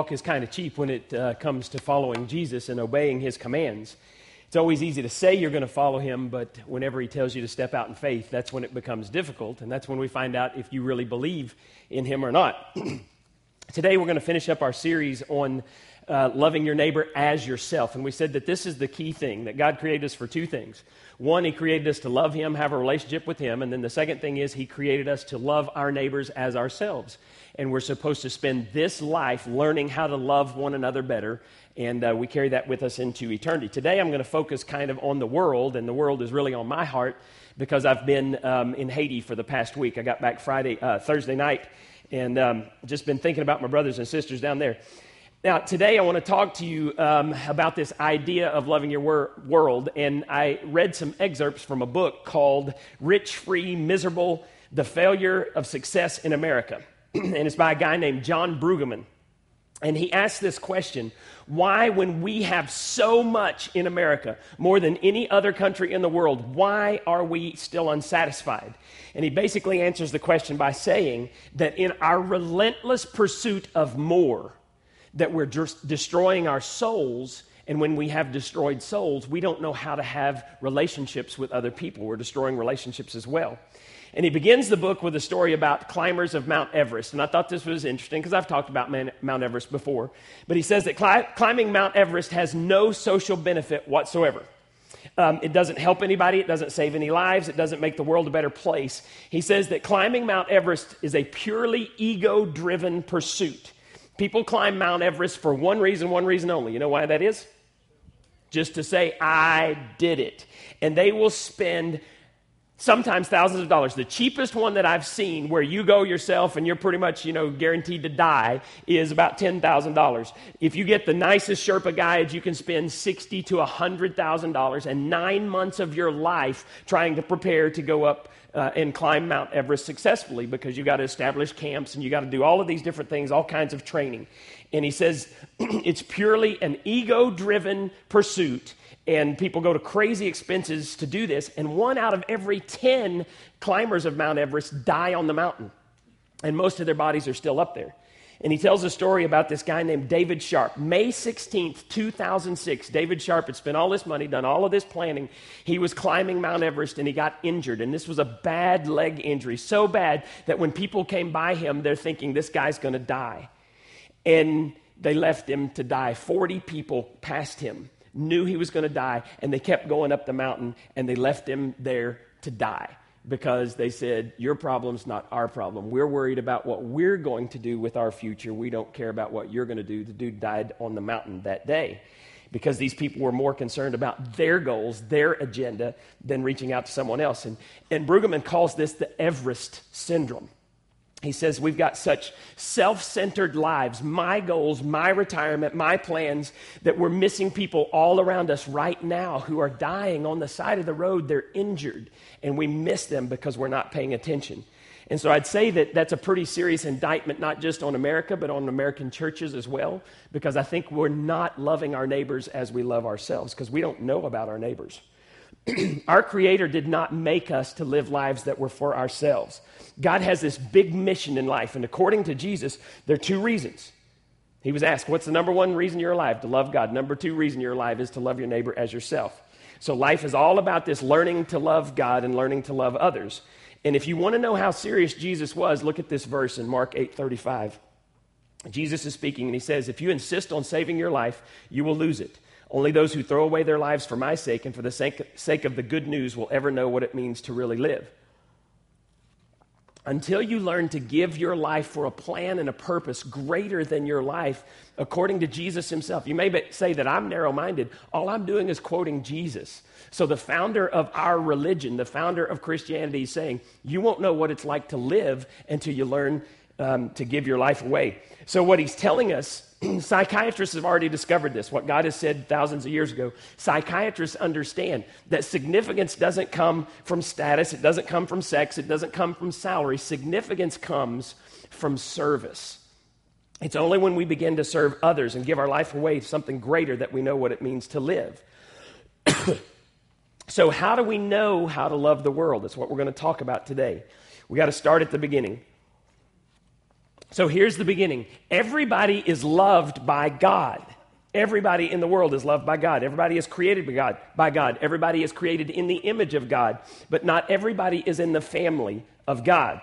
Talk is kind of cheap when it uh, comes to following Jesus and obeying his commands. It's always easy to say you're going to follow him, but whenever he tells you to step out in faith, that's when it becomes difficult, and that's when we find out if you really believe in him or not. Today, we're going to finish up our series on uh, loving your neighbor as yourself. And we said that this is the key thing that God created us for two things. One, He created us to love Him, have a relationship with Him. And then the second thing is He created us to love our neighbors as ourselves. And we're supposed to spend this life learning how to love one another better. And uh, we carry that with us into eternity. Today, I'm going to focus kind of on the world, and the world is really on my heart because I've been um, in Haiti for the past week. I got back Friday, uh, Thursday night and um, just been thinking about my brothers and sisters down there. Now, today I want to talk to you um, about this idea of loving your wor- world, and I read some excerpts from a book called Rich, Free, Miserable The Failure of Success in America. and it's by a guy named John Brueggemann. And he asked this question Why, when we have so much in America, more than any other country in the world, why are we still unsatisfied? And he basically answers the question by saying that in our relentless pursuit of more, that we're just destroying our souls. And when we have destroyed souls, we don't know how to have relationships with other people. We're destroying relationships as well. And he begins the book with a story about climbers of Mount Everest. And I thought this was interesting because I've talked about Mount Everest before. But he says that climbing Mount Everest has no social benefit whatsoever. Um, it doesn't help anybody, it doesn't save any lives, it doesn't make the world a better place. He says that climbing Mount Everest is a purely ego driven pursuit. People climb Mount Everest for one reason, one reason only. You know why that is? Just to say, I did it. And they will spend sometimes thousands of dollars. The cheapest one that I've seen where you go yourself and you're pretty much, you know, guaranteed to die is about $10,000. If you get the nicest Sherpa guides, you can spend 60 to $100,000 and 9 months of your life trying to prepare to go up uh, and climb Mount Everest successfully because you've got to establish camps and you've got to do all of these different things, all kinds of training. And he says it's purely an ego driven pursuit and people go to crazy expenses to do this. And one out of every 10 climbers of Mount Everest die on the mountain. And most of their bodies are still up there. And he tells a story about this guy named David Sharp. May 16th, 2006, David Sharp had spent all this money, done all of this planning. He was climbing Mount Everest and he got injured. And this was a bad leg injury, so bad that when people came by him, they're thinking, this guy's going to die. And they left him to die. 40 people passed him knew he was going to die, and they kept going up the mountain, and they left him there to die because they said, Your problem's not our problem. We're worried about what we're going to do with our future. We don't care about what you're going to do. The dude died on the mountain that day because these people were more concerned about their goals, their agenda, than reaching out to someone else. And, and Brueggemann calls this the Everest syndrome. He says, We've got such self centered lives, my goals, my retirement, my plans, that we're missing people all around us right now who are dying on the side of the road. They're injured, and we miss them because we're not paying attention. And so I'd say that that's a pretty serious indictment, not just on America, but on American churches as well, because I think we're not loving our neighbors as we love ourselves, because we don't know about our neighbors. our Creator did not make us to live lives that were for ourselves. God has this big mission in life, and according to Jesus, there are two reasons. He was asked, What's the number one reason you're alive? To love God. Number two reason you're alive is to love your neighbor as yourself. So life is all about this learning to love God and learning to love others. And if you want to know how serious Jesus was, look at this verse in Mark 8 35. Jesus is speaking, and he says, If you insist on saving your life, you will lose it. Only those who throw away their lives for my sake and for the sake, of the good news will ever know what it means to really live. Until you learn to give your life for a plan and a purpose greater than your life, according to Jesus himself. You may say that I'm narrow minded. All I'm doing is quoting Jesus. So, the founder of our religion, the founder of Christianity, is saying, You won't know what it's like to live until you learn um, to give your life away. So, what he's telling us psychiatrists have already discovered this, what God has said thousands of years ago. Psychiatrists understand that significance doesn't come from status, it doesn't come from sex, it doesn't come from salary. Significance comes from service. It's only when we begin to serve others and give our life away to something greater that we know what it means to live. so, how do we know how to love the world? That's what we're going to talk about today. We got to start at the beginning. So here's the beginning everybody is loved by God. Everybody in the world is loved by God. Everybody is created by God, by God. Everybody is created in the image of God, but not everybody is in the family of God.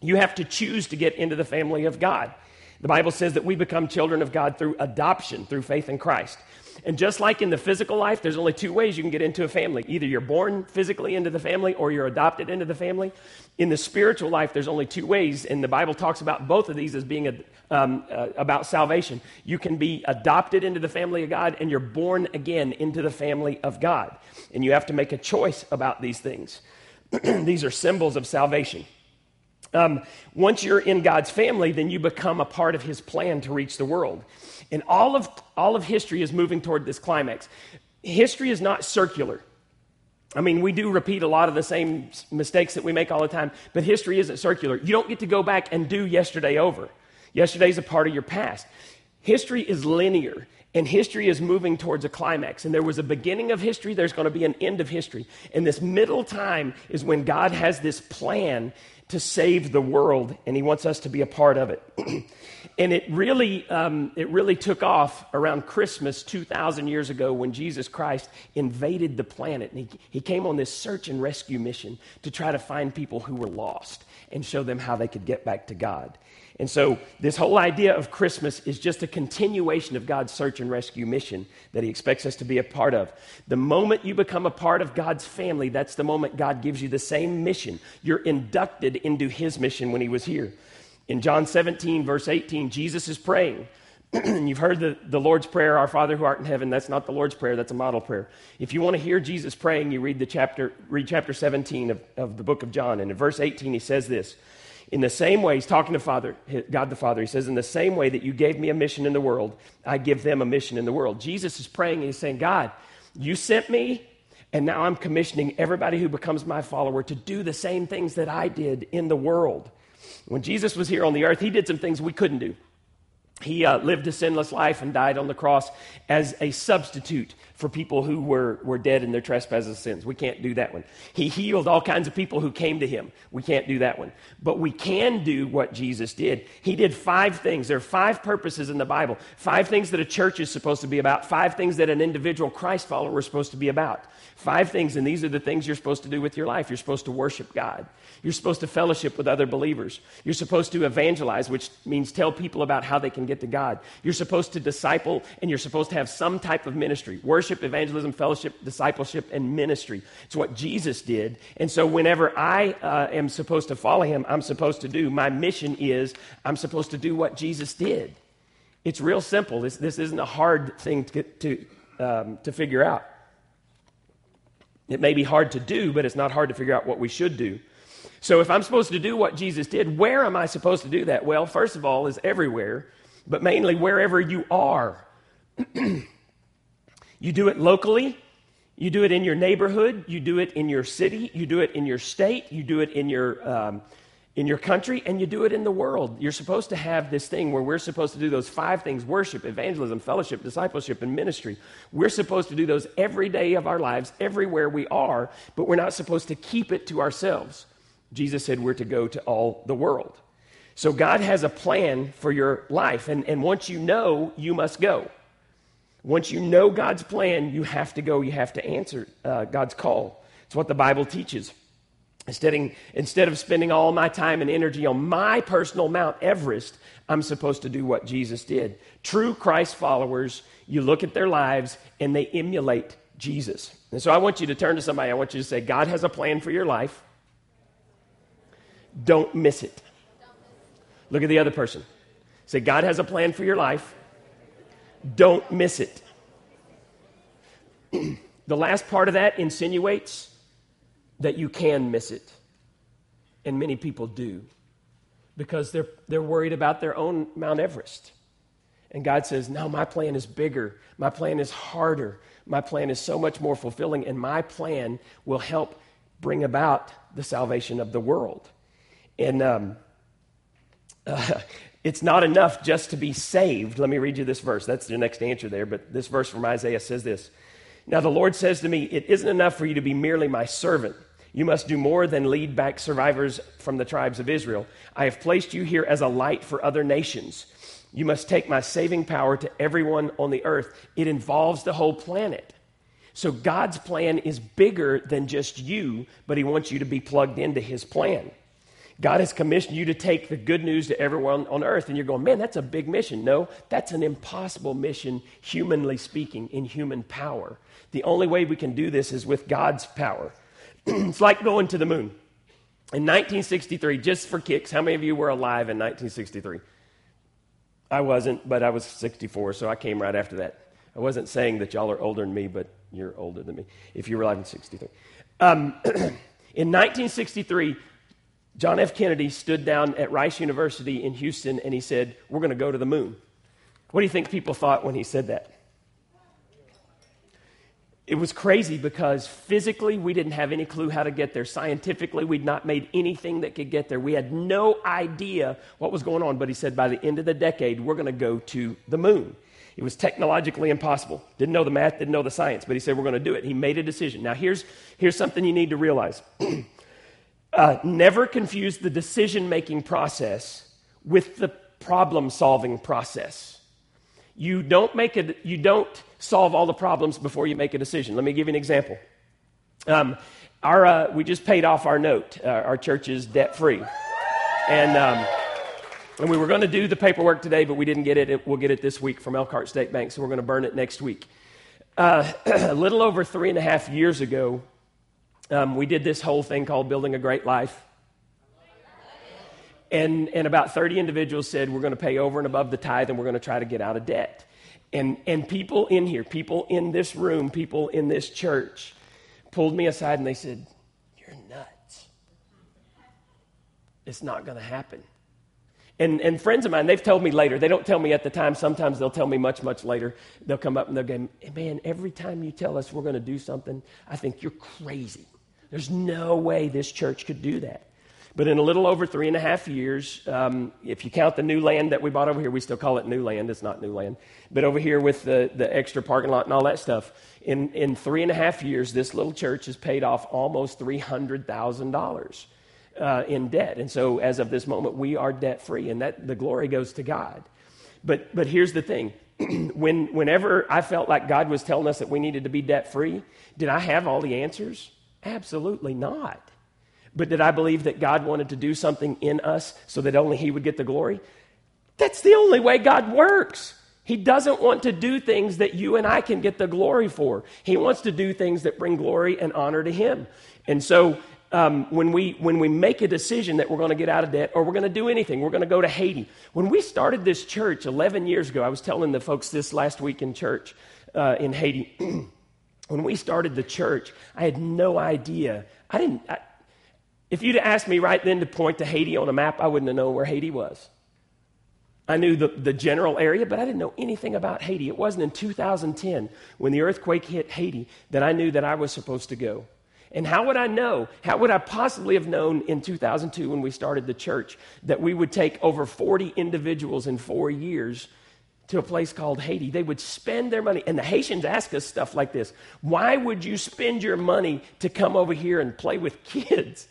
You have to choose to get into the family of God. The Bible says that we become children of God through adoption, through faith in Christ. And just like in the physical life, there's only two ways you can get into a family. Either you're born physically into the family or you're adopted into the family. In the spiritual life, there's only two ways, and the Bible talks about both of these as being a, um, uh, about salvation. You can be adopted into the family of God, and you're born again into the family of God. And you have to make a choice about these things. these are symbols of salvation. Um, once you're in God's family, then you become a part of His plan to reach the world. And all of, all of history is moving toward this climax. History is not circular. I mean, we do repeat a lot of the same mistakes that we make all the time, but history isn't circular. You don't get to go back and do yesterday over. Yesterday's a part of your past. History is linear, and history is moving towards a climax. And there was a beginning of history, there's going to be an end of history. And this middle time is when God has this plan to save the world, and He wants us to be a part of it. and it really, um, it really took off around Christmas 2,000 years ago when Jesus Christ invaded the planet. And he, he came on this search and rescue mission to try to find people who were lost and show them how they could get back to God. And so, this whole idea of Christmas is just a continuation of God's search and rescue mission that He expects us to be a part of. The moment you become a part of God's family, that's the moment God gives you the same mission. You're inducted into His mission when He was here. In John 17, verse 18, Jesus is praying. You've heard the, the Lord's Prayer, Our Father who art in heaven. That's not the Lord's Prayer, that's a model prayer. If you want to hear Jesus praying, you read the chapter, read chapter 17 of, of the book of John. And in verse 18, he says this. In the same way, he's talking to Father, God the Father. He says, In the same way that you gave me a mission in the world, I give them a mission in the world. Jesus is praying and he's saying, God, you sent me, and now I'm commissioning everybody who becomes my follower to do the same things that I did in the world. When Jesus was here on the earth, he did some things we couldn't do. He uh, lived a sinless life and died on the cross as a substitute for people who were, were dead in their trespasses and sins. We can't do that one. He healed all kinds of people who came to him. We can't do that one. But we can do what Jesus did. He did five things. There are five purposes in the Bible, five things that a church is supposed to be about, five things that an individual Christ follower is supposed to be about. Five things, and these are the things you're supposed to do with your life. You're supposed to worship God. You're supposed to fellowship with other believers. You're supposed to evangelize, which means tell people about how they can get to God. You're supposed to disciple, and you're supposed to have some type of ministry worship, evangelism, fellowship, discipleship, and ministry. It's what Jesus did. And so, whenever I uh, am supposed to follow him, I'm supposed to do. My mission is I'm supposed to do what Jesus did. It's real simple. This, this isn't a hard thing to, to, um, to figure out. It may be hard to do, but it's not hard to figure out what we should do. So, if I'm supposed to do what Jesus did, where am I supposed to do that? Well, first of all, is everywhere, but mainly wherever you are. you do it locally, you do it in your neighborhood, you do it in your city, you do it in your state, you do it in your um, in your country and you do it in the world. You're supposed to have this thing where we're supposed to do those five things worship, evangelism, fellowship, discipleship, and ministry. We're supposed to do those every day of our lives, everywhere we are, but we're not supposed to keep it to ourselves. Jesus said we're to go to all the world. So God has a plan for your life, and, and once you know, you must go. Once you know God's plan, you have to go, you have to answer uh, God's call. It's what the Bible teaches. Instead, instead of spending all my time and energy on my personal Mount Everest, I'm supposed to do what Jesus did. True Christ followers, you look at their lives and they emulate Jesus. And so I want you to turn to somebody, I want you to say, God has a plan for your life. Don't miss it. Look at the other person. Say, God has a plan for your life. Don't miss it. the last part of that insinuates that you can miss it. And many people do because they're, they're worried about their own Mount Everest. And God says, No, my plan is bigger. My plan is harder. My plan is so much more fulfilling. And my plan will help bring about the salvation of the world. And um, uh, it's not enough just to be saved. Let me read you this verse. That's the next answer there. But this verse from Isaiah says this Now the Lord says to me, It isn't enough for you to be merely my servant You must do more than lead back survivors from the tribes of Israel. I have placed you here as a light for other nations. You must take my saving power to everyone on the earth. It involves the whole planet. So God's plan is bigger than just you, but He wants you to be plugged into His plan. God has commissioned you to take the good news to everyone on earth. And you're going, man, that's a big mission. No, that's an impossible mission, humanly speaking, in human power. The only way we can do this is with God's power. it's like going to the moon. In 1963, just for kicks, how many of you were alive in 1963? I wasn't, but I was 64, so I came right after that. I wasn't saying that y'all are older than me, but you're older than me if you were alive in 63. Um, in 1963, John F. Kennedy stood down at Rice University in Houston and he said, We're going to go to the moon. What do you think people thought when he said that? It was crazy because physically we didn't have any clue how to get there. Scientifically, we'd not made anything that could get there. We had no idea what was going on. But he said by the end of the decade, we're going to go to the moon. It was technologically impossible. Didn't know the math, didn't know the science, but he said, We're going to do it. He made a decision. Now, here's, here's something you need to realize uh, never confuse the decision making process with the problem solving process. You don't make a, you don't solve all the problems before you make a decision. Let me give you an example. Um, our, uh, we just paid off our note. Uh, our church is debt free. And, um, and we were going to do the paperwork today, but we didn't get it. We'll get it this week from Elkhart State Bank, so we're going to burn it next week. Uh, a little over three and a half years ago, um, we did this whole thing called Building a Great Life. And, and about 30 individuals said, We're going to pay over and above the tithe and we're going to try to get out of debt. And, and people in here, people in this room, people in this church pulled me aside and they said, You're nuts. It's not going to happen. And, and friends of mine, they've told me later. They don't tell me at the time. Sometimes they'll tell me much, much later. They'll come up and they'll go, Man, every time you tell us we're going to do something, I think you're crazy. There's no way this church could do that. But in a little over three and a half years, um, if you count the new land that we bought over here, we still call it new land. It's not new land. But over here with the, the extra parking lot and all that stuff, in, in three and a half years, this little church has paid off almost $300,000 uh, in debt. And so as of this moment, we are debt free, and that the glory goes to God. But, but here's the thing. when, whenever I felt like God was telling us that we needed to be debt free, did I have all the answers? Absolutely not. But did I believe that God wanted to do something in us so that only He would get the glory? That's the only way God works. He doesn't want to do things that you and I can get the glory for. He wants to do things that bring glory and honor to Him. And so um, when, we, when we make a decision that we're going to get out of debt or we're going to do anything, we're going to go to Haiti. When we started this church 11 years ago, I was telling the folks this last week in church uh, in Haiti. when we started the church, I had no idea. I didn't, I, if you'd asked me right then to point to Haiti on a map, I wouldn't have known where Haiti was. I knew the, the general area, but I didn't know anything about Haiti. It wasn't in 2010 when the earthquake hit Haiti that I knew that I was supposed to go. And how would I know? How would I possibly have known in 2002 when we started the church that we would take over 40 individuals in four years to a place called Haiti. They would spend their money. And the Haitians ask us stuff like this Why would you spend your money to come over here and play with kids?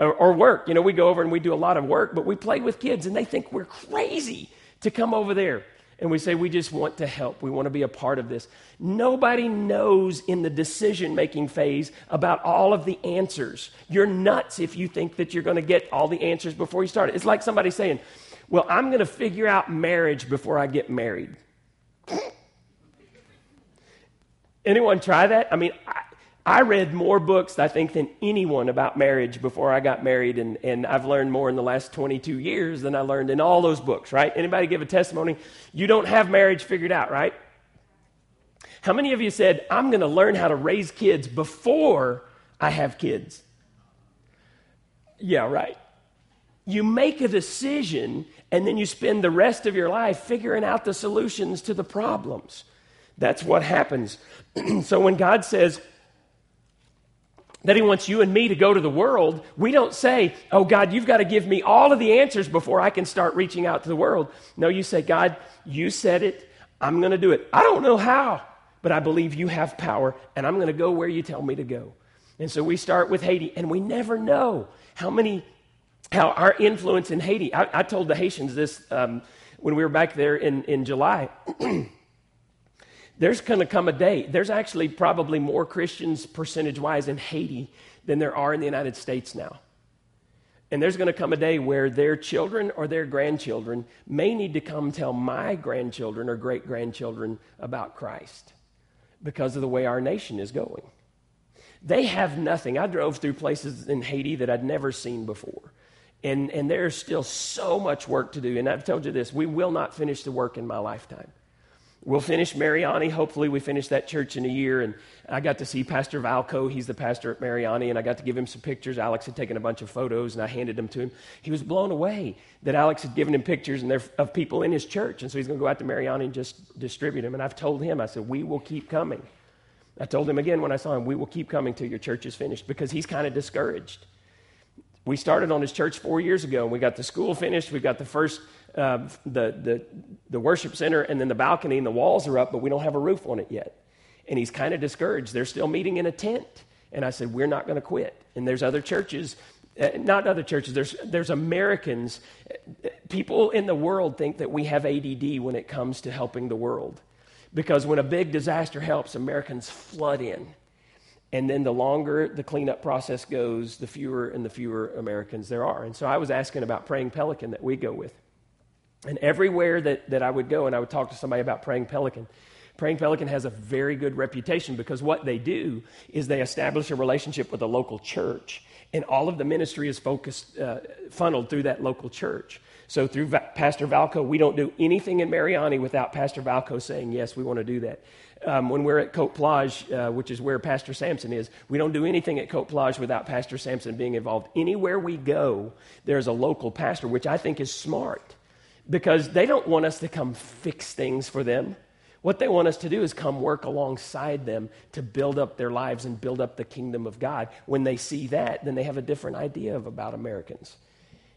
Or, or, work. You know, we go over and we do a lot of work, but we play with kids and they think we're crazy to come over there. And we say, we just want to help. We want to be a part of this. Nobody knows in the decision making phase about all of the answers. You're nuts if you think that you're going to get all the answers before you start. It's like somebody saying, well, I'm going to figure out marriage before I get married. Anyone try that? I mean, I, I, read more books, I think, than anyone about marriage before I got married, and, and I've learned more in the last 22 years than I learned in all those books, right? Anybody give a testimony? You don't have marriage figured out, right? How many of you said, I'm going to learn how to raise kids before I have kids? Yeah, right. You make a decision and then you spend the rest of your life figuring out the solutions to the problems. That's what happens. so when God says that He wants you and me to go to the world, we don't say, Oh, God, you've got to give me all of the answers before I can start reaching out to the world. No, you say, God, you said it. I'm going to do it. I don't know how, but I believe you have power, and I'm going to go where you tell me to go. And so we start with Haiti, and we never know how many, how our influence in Haiti. I, I told the Haitians this um, when we were back there in, in July. there's going to come a day, there's actually probably more Christians percentage wise in Haiti than there are in the United States now. And there's going to come a day where their children or their grandchildren may need to come tell my grandchildren or great grandchildren about Christ because of the way our nation is going. They have nothing. I drove through places in Haiti that I'd never seen before. And, and there's still so much work to do. And I've told you this we will not finish the work in my lifetime. We'll finish Mariani. Hopefully, we finish that church in a year. And I got to see Pastor Valco. He's the pastor at Mariani. And I got to give him some pictures. Alex had taken a bunch of photos, and I handed them to him. He was blown away that Alex had given him pictures and of people in his church. And so he's going to go out to Mariani and just distribute them. And I've told him, I said, we will keep coming. I told him again when I saw him, we will keep coming till your church is finished because he's kind of discouraged. We started on his church four years ago, and we got the school finished. We got the first uh, the, the, the worship center and then the balcony and the walls are up, but we don't have a roof on it yet. And he's kind of discouraged. They're still meeting in a tent. And I said, We're not going to quit. And there's other churches, uh, not other churches, there's, there's Americans. People in the world think that we have ADD when it comes to helping the world. Because when a big disaster helps, Americans flood in. And then the longer the cleanup process goes, the fewer and the fewer Americans there are. And so I was asking about Praying Pelican that we go with. And everywhere that, that I would go and I would talk to somebody about Praying Pelican, Praying Pelican has a very good reputation because what they do is they establish a relationship with a local church, and all of the ministry is focused, uh, funneled through that local church. So through Va- Pastor Valco, we don't do anything in Mariani without Pastor Valco saying, yes, we want to do that. Um, when we're at Cote Plage, uh, which is where Pastor Sampson is, we don't do anything at Cote Plage without Pastor Sampson being involved. Anywhere we go, there's a local pastor, which I think is smart because they don't want us to come fix things for them. What they want us to do is come work alongside them to build up their lives and build up the kingdom of God. When they see that, then they have a different idea of about Americans.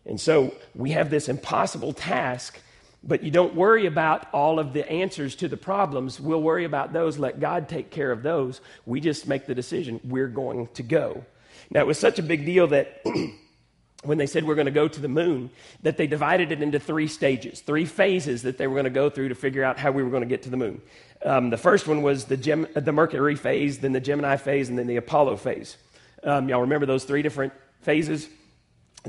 And so we have this impossible task, but you don't worry about all of the answers to the problems. We'll worry about those, let God take care of those. We just make the decision we're going to go. Now, it was such a big deal that when they said we're going to go to the moon, that they divided it into three stages, three phases that they were going to go through to figure out how we were going to get to the moon. Um, the first one was the, Gem- the Mercury phase, then the Gemini phase, and then the Apollo phase. Um, y'all remember those three different phases?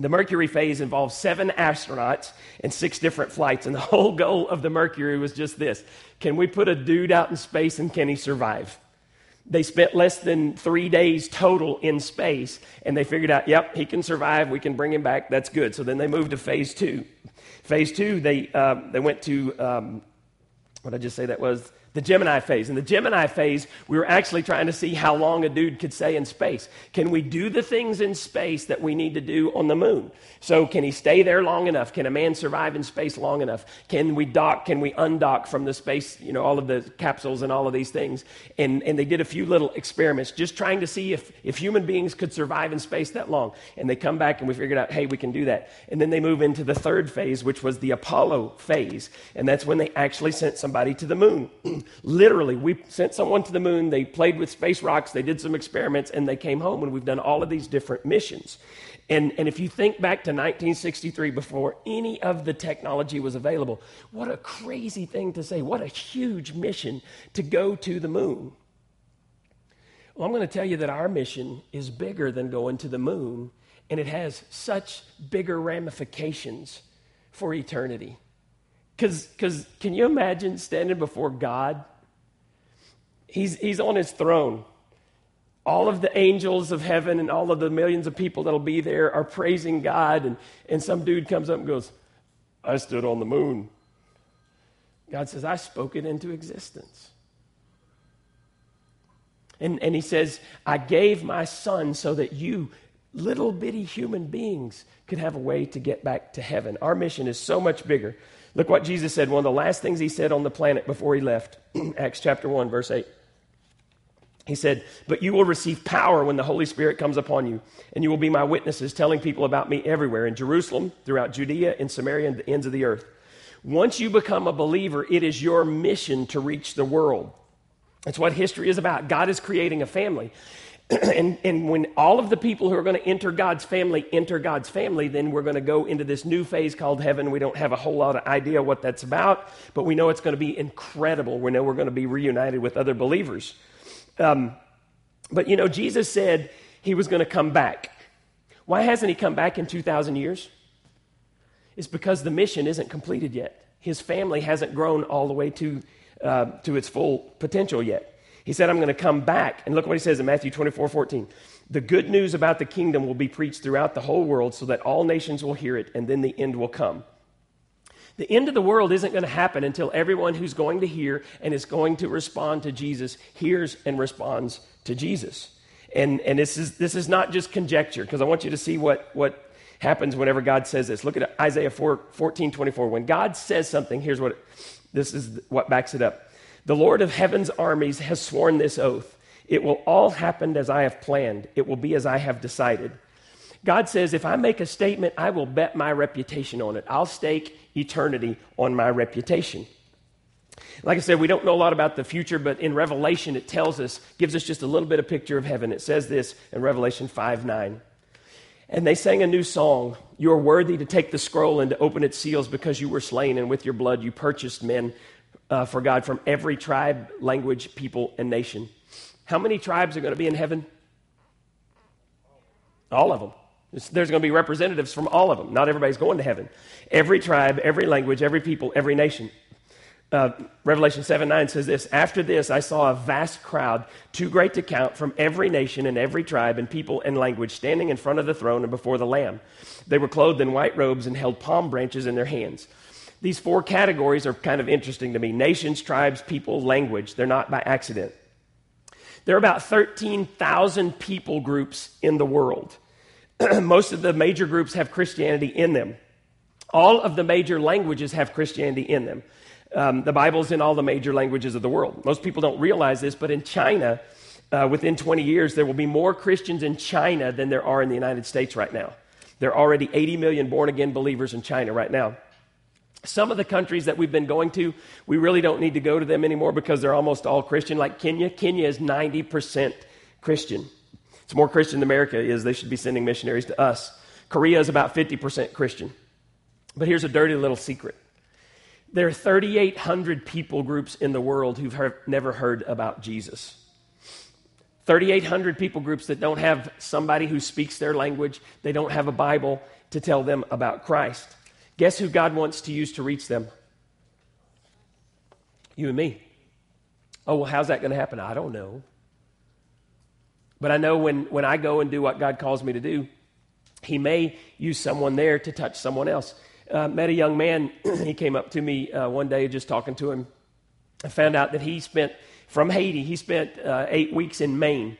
The Mercury phase involved seven astronauts and six different flights, and the whole goal of the Mercury was just this can we put a dude out in space and can he survive? They spent less than three days total in space, and they figured out, yep, he can survive. We can bring him back. That's good. So then they moved to phase two. Phase two, they, uh, they went to, um, what did I just say that was? The Gemini phase. In the Gemini phase, we were actually trying to see how long a dude could stay in space. Can we do the things in space that we need to do on the moon? So, can he stay there long enough? Can a man survive in space long enough? Can we dock? Can we undock from the space, you know, all of the capsules and all of these things? And, and they did a few little experiments just trying to see if, if human beings could survive in space that long. And they come back and we figured out, hey, we can do that. And then they move into the third phase, which was the Apollo phase. And that's when they actually sent somebody to the moon. Literally, we sent someone to the moon, they played with space rocks, they did some experiments, and they came home, and we've done all of these different missions. And, and if you think back to 1963, before any of the technology was available, what a crazy thing to say. What a huge mission to go to the moon. Well, I'm going to tell you that our mission is bigger than going to the moon, and it has such bigger ramifications for eternity. Because can you imagine standing before God? He's, he's on his throne. All of the angels of heaven and all of the millions of people that'll be there are praising God. And, and some dude comes up and goes, I stood on the moon. God says, I spoke it into existence. And, and he says, I gave my son so that you, little bitty human beings, could have a way to get back to heaven. Our mission is so much bigger. Look what Jesus said, one of the last things he said on the planet before he left. Acts chapter 1, verse 8. He said, But you will receive power when the Holy Spirit comes upon you, and you will be my witnesses, telling people about me everywhere in Jerusalem, throughout Judea, in Samaria, and the ends of the earth. Once you become a believer, it is your mission to reach the world. That's what history is about. God is creating a family. and, and when all of the people who are going to enter God's family enter God's family, then we're going to go into this new phase called heaven. We don't have a whole lot of idea what that's about, but we know it's going to be incredible. We know we're going to be reunited with other believers. Um, but you know, Jesus said he was going to come back. Why hasn't he come back in 2,000 years? It's because the mission isn't completed yet. His family hasn't grown all the way to, uh, to its full potential yet. He said, I'm going to come back. And look what he says in Matthew 24 14. The good news about the kingdom will be preached throughout the whole world so that all nations will hear it, and then the end will come. The end of the world isn't going to happen until everyone who's going to hear and is going to respond to Jesus hears and responds to Jesus. And, and this, is, this is not just conjecture, because I want you to see what, what happens whenever God says this. Look at Isaiah 4, 14 24. When God says something, here's what this is what backs it up. The Lord of heaven's armies has sworn this oath. It will all happen as I have planned, it will be as I have decided. God says, if I make a statement, I will bet my reputation on it. I'll stake eternity on my reputation. Like I said, we don't know a lot about the future, but in Revelation, it tells us, gives us just a little bit of picture of heaven. It says this in Revelation 5 9. And they sang a new song. You are worthy to take the scroll and to open its seals because you were slain, and with your blood you purchased men uh, for God from every tribe, language, people, and nation. How many tribes are going to be in heaven? All of them. There's going to be representatives from all of them. Not everybody's going to heaven. Every tribe, every language, every people, every nation. Uh, Revelation 7 9 says this After this, I saw a vast crowd, too great to count, from every nation and every tribe and people and language, standing in front of the throne and before the Lamb. They were clothed in white robes and held palm branches in their hands. These four categories are kind of interesting to me nations, tribes, people, language. They're not by accident. There are about 13,000 people groups in the world. Most of the major groups have Christianity in them. All of the major languages have Christianity in them. Um, the Bible's in all the major languages of the world. Most people don't realize this, but in China, uh, within 20 years, there will be more Christians in China than there are in the United States right now. There are already 80 million born again believers in China right now. Some of the countries that we've been going to, we really don't need to go to them anymore because they're almost all Christian. Like Kenya, Kenya is 90% Christian. It's more Christian than America is. They should be sending missionaries to us. Korea is about 50% Christian. But here's a dirty little secret there are 3,800 people groups in the world who've heard, never heard about Jesus. 3,800 people groups that don't have somebody who speaks their language, they don't have a Bible to tell them about Christ. Guess who God wants to use to reach them? You and me. Oh, well, how's that going to happen? I don't know. But I know when, when I go and do what God calls me to do, He may use someone there to touch someone else. Uh, met a young man, he came up to me uh, one day just talking to him. I found out that he spent, from Haiti, he spent uh, eight weeks in Maine.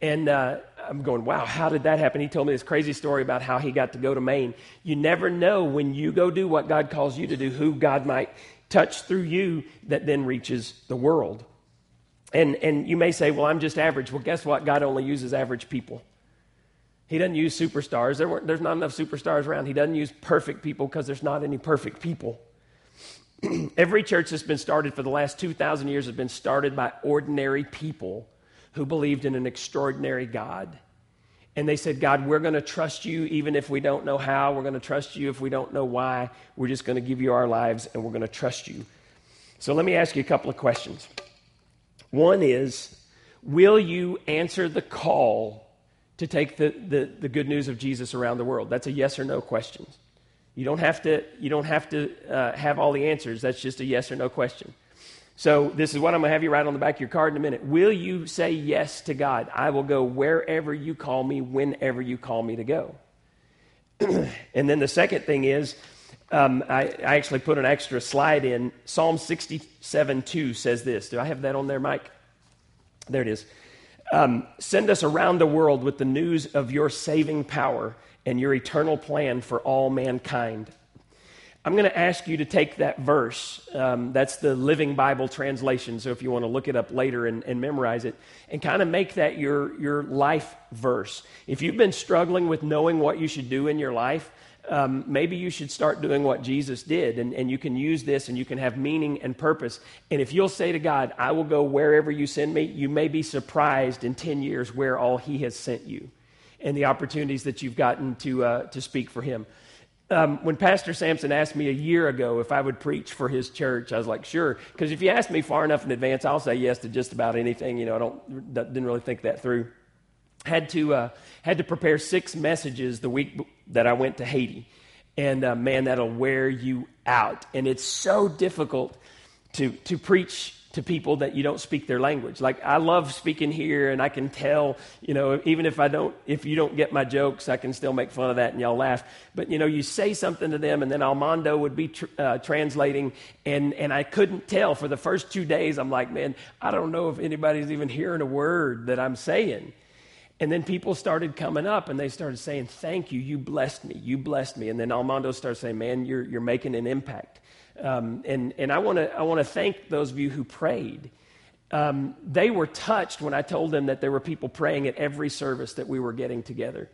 And uh, I'm going, wow, how did that happen? He told me this crazy story about how he got to go to Maine. You never know when you go do what God calls you to do, who God might touch through you that then reaches the world. And, and you may say, well, I'm just average. Well, guess what? God only uses average people. He doesn't use superstars. There there's not enough superstars around. He doesn't use perfect people because there's not any perfect people. Every church that's been started for the last 2,000 years has been started by ordinary people who believed in an extraordinary God. And they said, God, we're going to trust you even if we don't know how. We're going to trust you if we don't know why. We're just going to give you our lives and we're going to trust you. So let me ask you a couple of questions. One is, will you answer the call to take the, the, the good news of Jesus around the world? That's a yes or no question. You don't have to, you don't have, to uh, have all the answers. That's just a yes or no question. So, this is what I'm going to have you write on the back of your card in a minute. Will you say yes to God? I will go wherever you call me, whenever you call me to go. and then the second thing is, um, I, I, actually put an extra slide in. Psalm 67 2 says this. Do I have that on there, Mike? There it is. Um, Send us around the world with the news of your saving power and your eternal plan for all mankind. I'm going to ask you to take that verse. Um, that's the Living Bible translation. So if you want to look it up later and, and memorize it, and kind of make that your, your life verse. If you've been struggling with knowing what you should do in your life, um, maybe you should start doing what Jesus did, and, and you can use this and you can have meaning and purpose. And if you'll say to God, I will go wherever you send me, you may be surprised in 10 years where all He has sent you and the opportunities that you've gotten to, uh, to speak for Him. Um, when Pastor Sampson asked me a year ago if I would preach for his church, I was like, sure. Because if you ask me far enough in advance, I'll say yes to just about anything. You know, I don't didn't really think that through. Had to uh, had to prepare six messages the week that I went to Haiti, and uh, man, that'll wear you out. And it's so difficult to to preach to people that you don't speak their language. Like I love speaking here and I can tell, you know, even if I don't if you don't get my jokes, I can still make fun of that and y'all laugh. But you know, you say something to them and then Armando would be tr- uh, translating and and I couldn't tell for the first 2 days. I'm like, "Man, I don't know if anybody's even hearing a word that I'm saying." And then people started coming up and they started saying, Thank you, you blessed me, you blessed me. And then Armando starts saying, Man, you're, you're making an impact. Um, and and I want to I want to thank those of you who prayed. Um, they were touched when I told them that there were people praying at every service that we were getting together.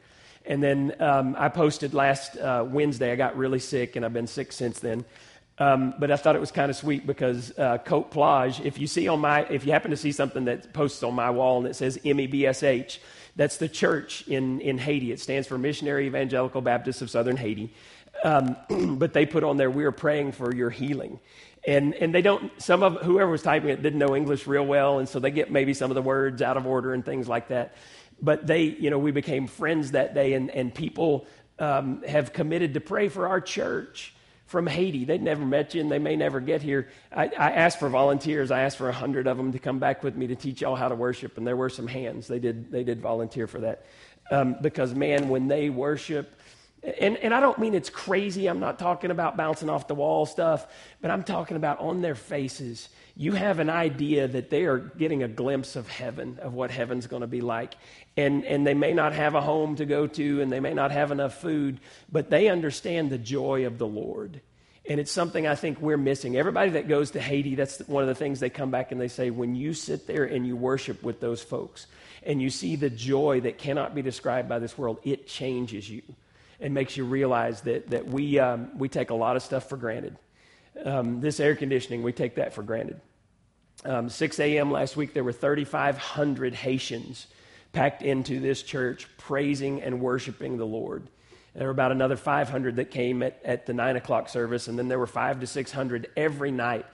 And then um, I posted last uh, Wednesday. I got really sick, and I've been sick since then. Um, but I thought it was kind of sweet because uh, Cote Plage. If you see on my, if you happen to see something that posts on my wall and it says MEBSH, that's the church in in Haiti. It stands for Missionary Evangelical Baptists of Southern Haiti. Um, but they put on there, we are praying for your healing. And, and they don't, some of whoever was typing it didn't know English real well, and so they get maybe some of the words out of order and things like that. But they, you know, we became friends that day, and, and people um, have committed to pray for our church from Haiti. They'd never met you, and they may never get here. I, I asked for volunteers. I asked for a hundred of them to come back with me to teach y'all how to worship, and there were some hands. They did, they did volunteer for that. Um, because, man, when they worship, and, and I don't mean it's crazy. I'm not talking about bouncing off the wall stuff, but I'm talking about on their faces. You have an idea that they are getting a glimpse of heaven, of what heaven's going to be like. And, and they may not have a home to go to, and they may not have enough food, but they understand the joy of the Lord. And it's something I think we're missing. Everybody that goes to Haiti, that's one of the things they come back and they say, when you sit there and you worship with those folks and you see the joy that cannot be described by this world, it changes you and makes you realize that, that we, um, we take a lot of stuff for granted. Um, this air conditioning, we take that for granted. Um, 6 a.m. last week, there were 3,500 Haitians packed into this church praising and worshiping the Lord. There were about another 500 that came at, at the 9 o'clock service, and then there were five to 600 every night.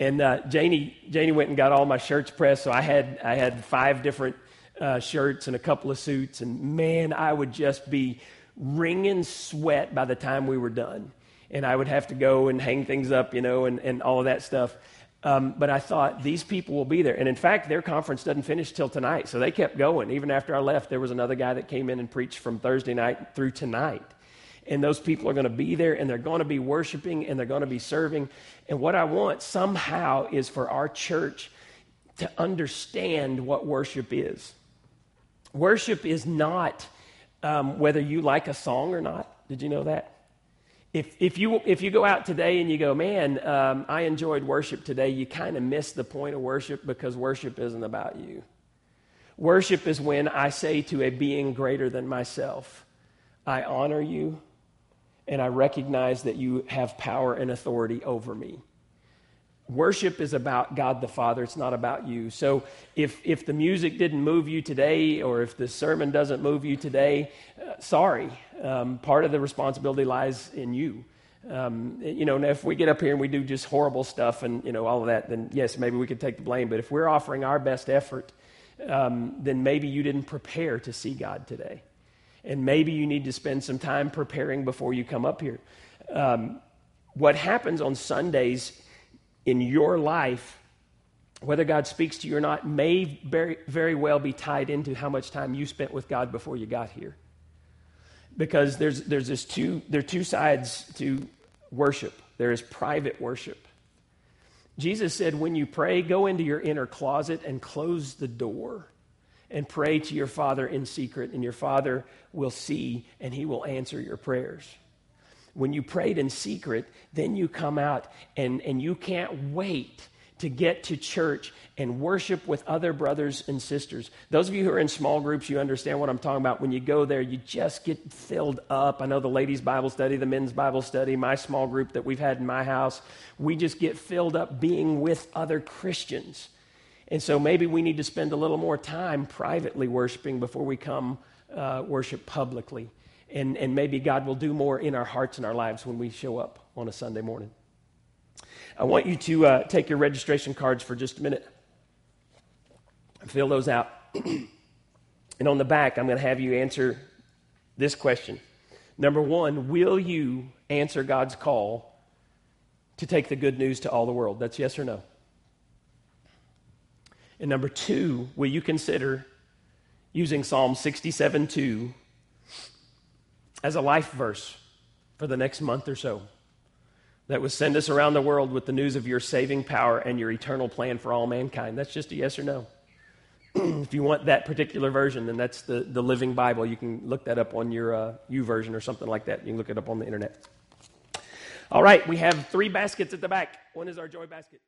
And uh, Janie, Janie went and got all my shirts pressed, so I had, I had five different uh, shirts and a couple of suits, and man, I would just be wringing sweat by the time we were done. And I would have to go and hang things up, you know, and, and all of that stuff. Um, but I thought these people will be there. And in fact, their conference doesn't finish till tonight. So they kept going. Even after I left, there was another guy that came in and preached from Thursday night through tonight. And those people are going to be there and they're going to be worshiping and they're going to be serving. And what I want somehow is for our church to understand what worship is. Worship is not um, whether you like a song or not. Did you know that? If, if, you, if you go out today and you go, man, um, I enjoyed worship today, you kind of miss the point of worship because worship isn't about you. Worship is when I say to a being greater than myself, I honor you and I recognize that you have power and authority over me. Worship is about God the Father, it's not about you. So if, if the music didn't move you today or if the sermon doesn't move you today, uh, sorry. Um, part of the responsibility lies in you. Um, you know, if we get up here and we do just horrible stuff and, you know, all of that, then yes, maybe we could take the blame. But if we're offering our best effort, um, then maybe you didn't prepare to see God today. And maybe you need to spend some time preparing before you come up here. Um, what happens on Sundays in your life, whether God speaks to you or not, may very, very well be tied into how much time you spent with God before you got here. Because there's, there's this two, there are two sides to worship. There is private worship. Jesus said, when you pray, go into your inner closet and close the door and pray to your Father in secret, and your Father will see and he will answer your prayers when you prayed in secret, then you come out and, and you can't wait to get to church and worship with other brothers and sisters. Those of you who are in small groups, you understand what I'm talking about. When you go there, you just get filled up. I know the ladies' Bible study, the men's Bible study, my small group that we've had in my house, we just get filled up being with other Christians. And so maybe we need to spend a little more time privately worshiping before we come uh, worship publicly. And, and maybe God will do more in our hearts and our lives when we show up on a Sunday morning. I want you to uh, take your registration cards for just a minute. and Fill those out. and on the back, I'm going to have you answer this question. Number one, will you answer God's call to take the good news to all the world? That's yes or no. And number two, will you consider using Psalm 67 2 as a life verse for the next month or so? that would send us around the world with the news of your saving power and your eternal plan for all mankind? That's just a yes or no. if you want that particular version, then that's the, the Living Bible. You can look that up on your uh, version or something like that. You can look it up on the internet. All right, we have three baskets at the back. One is our joy basket.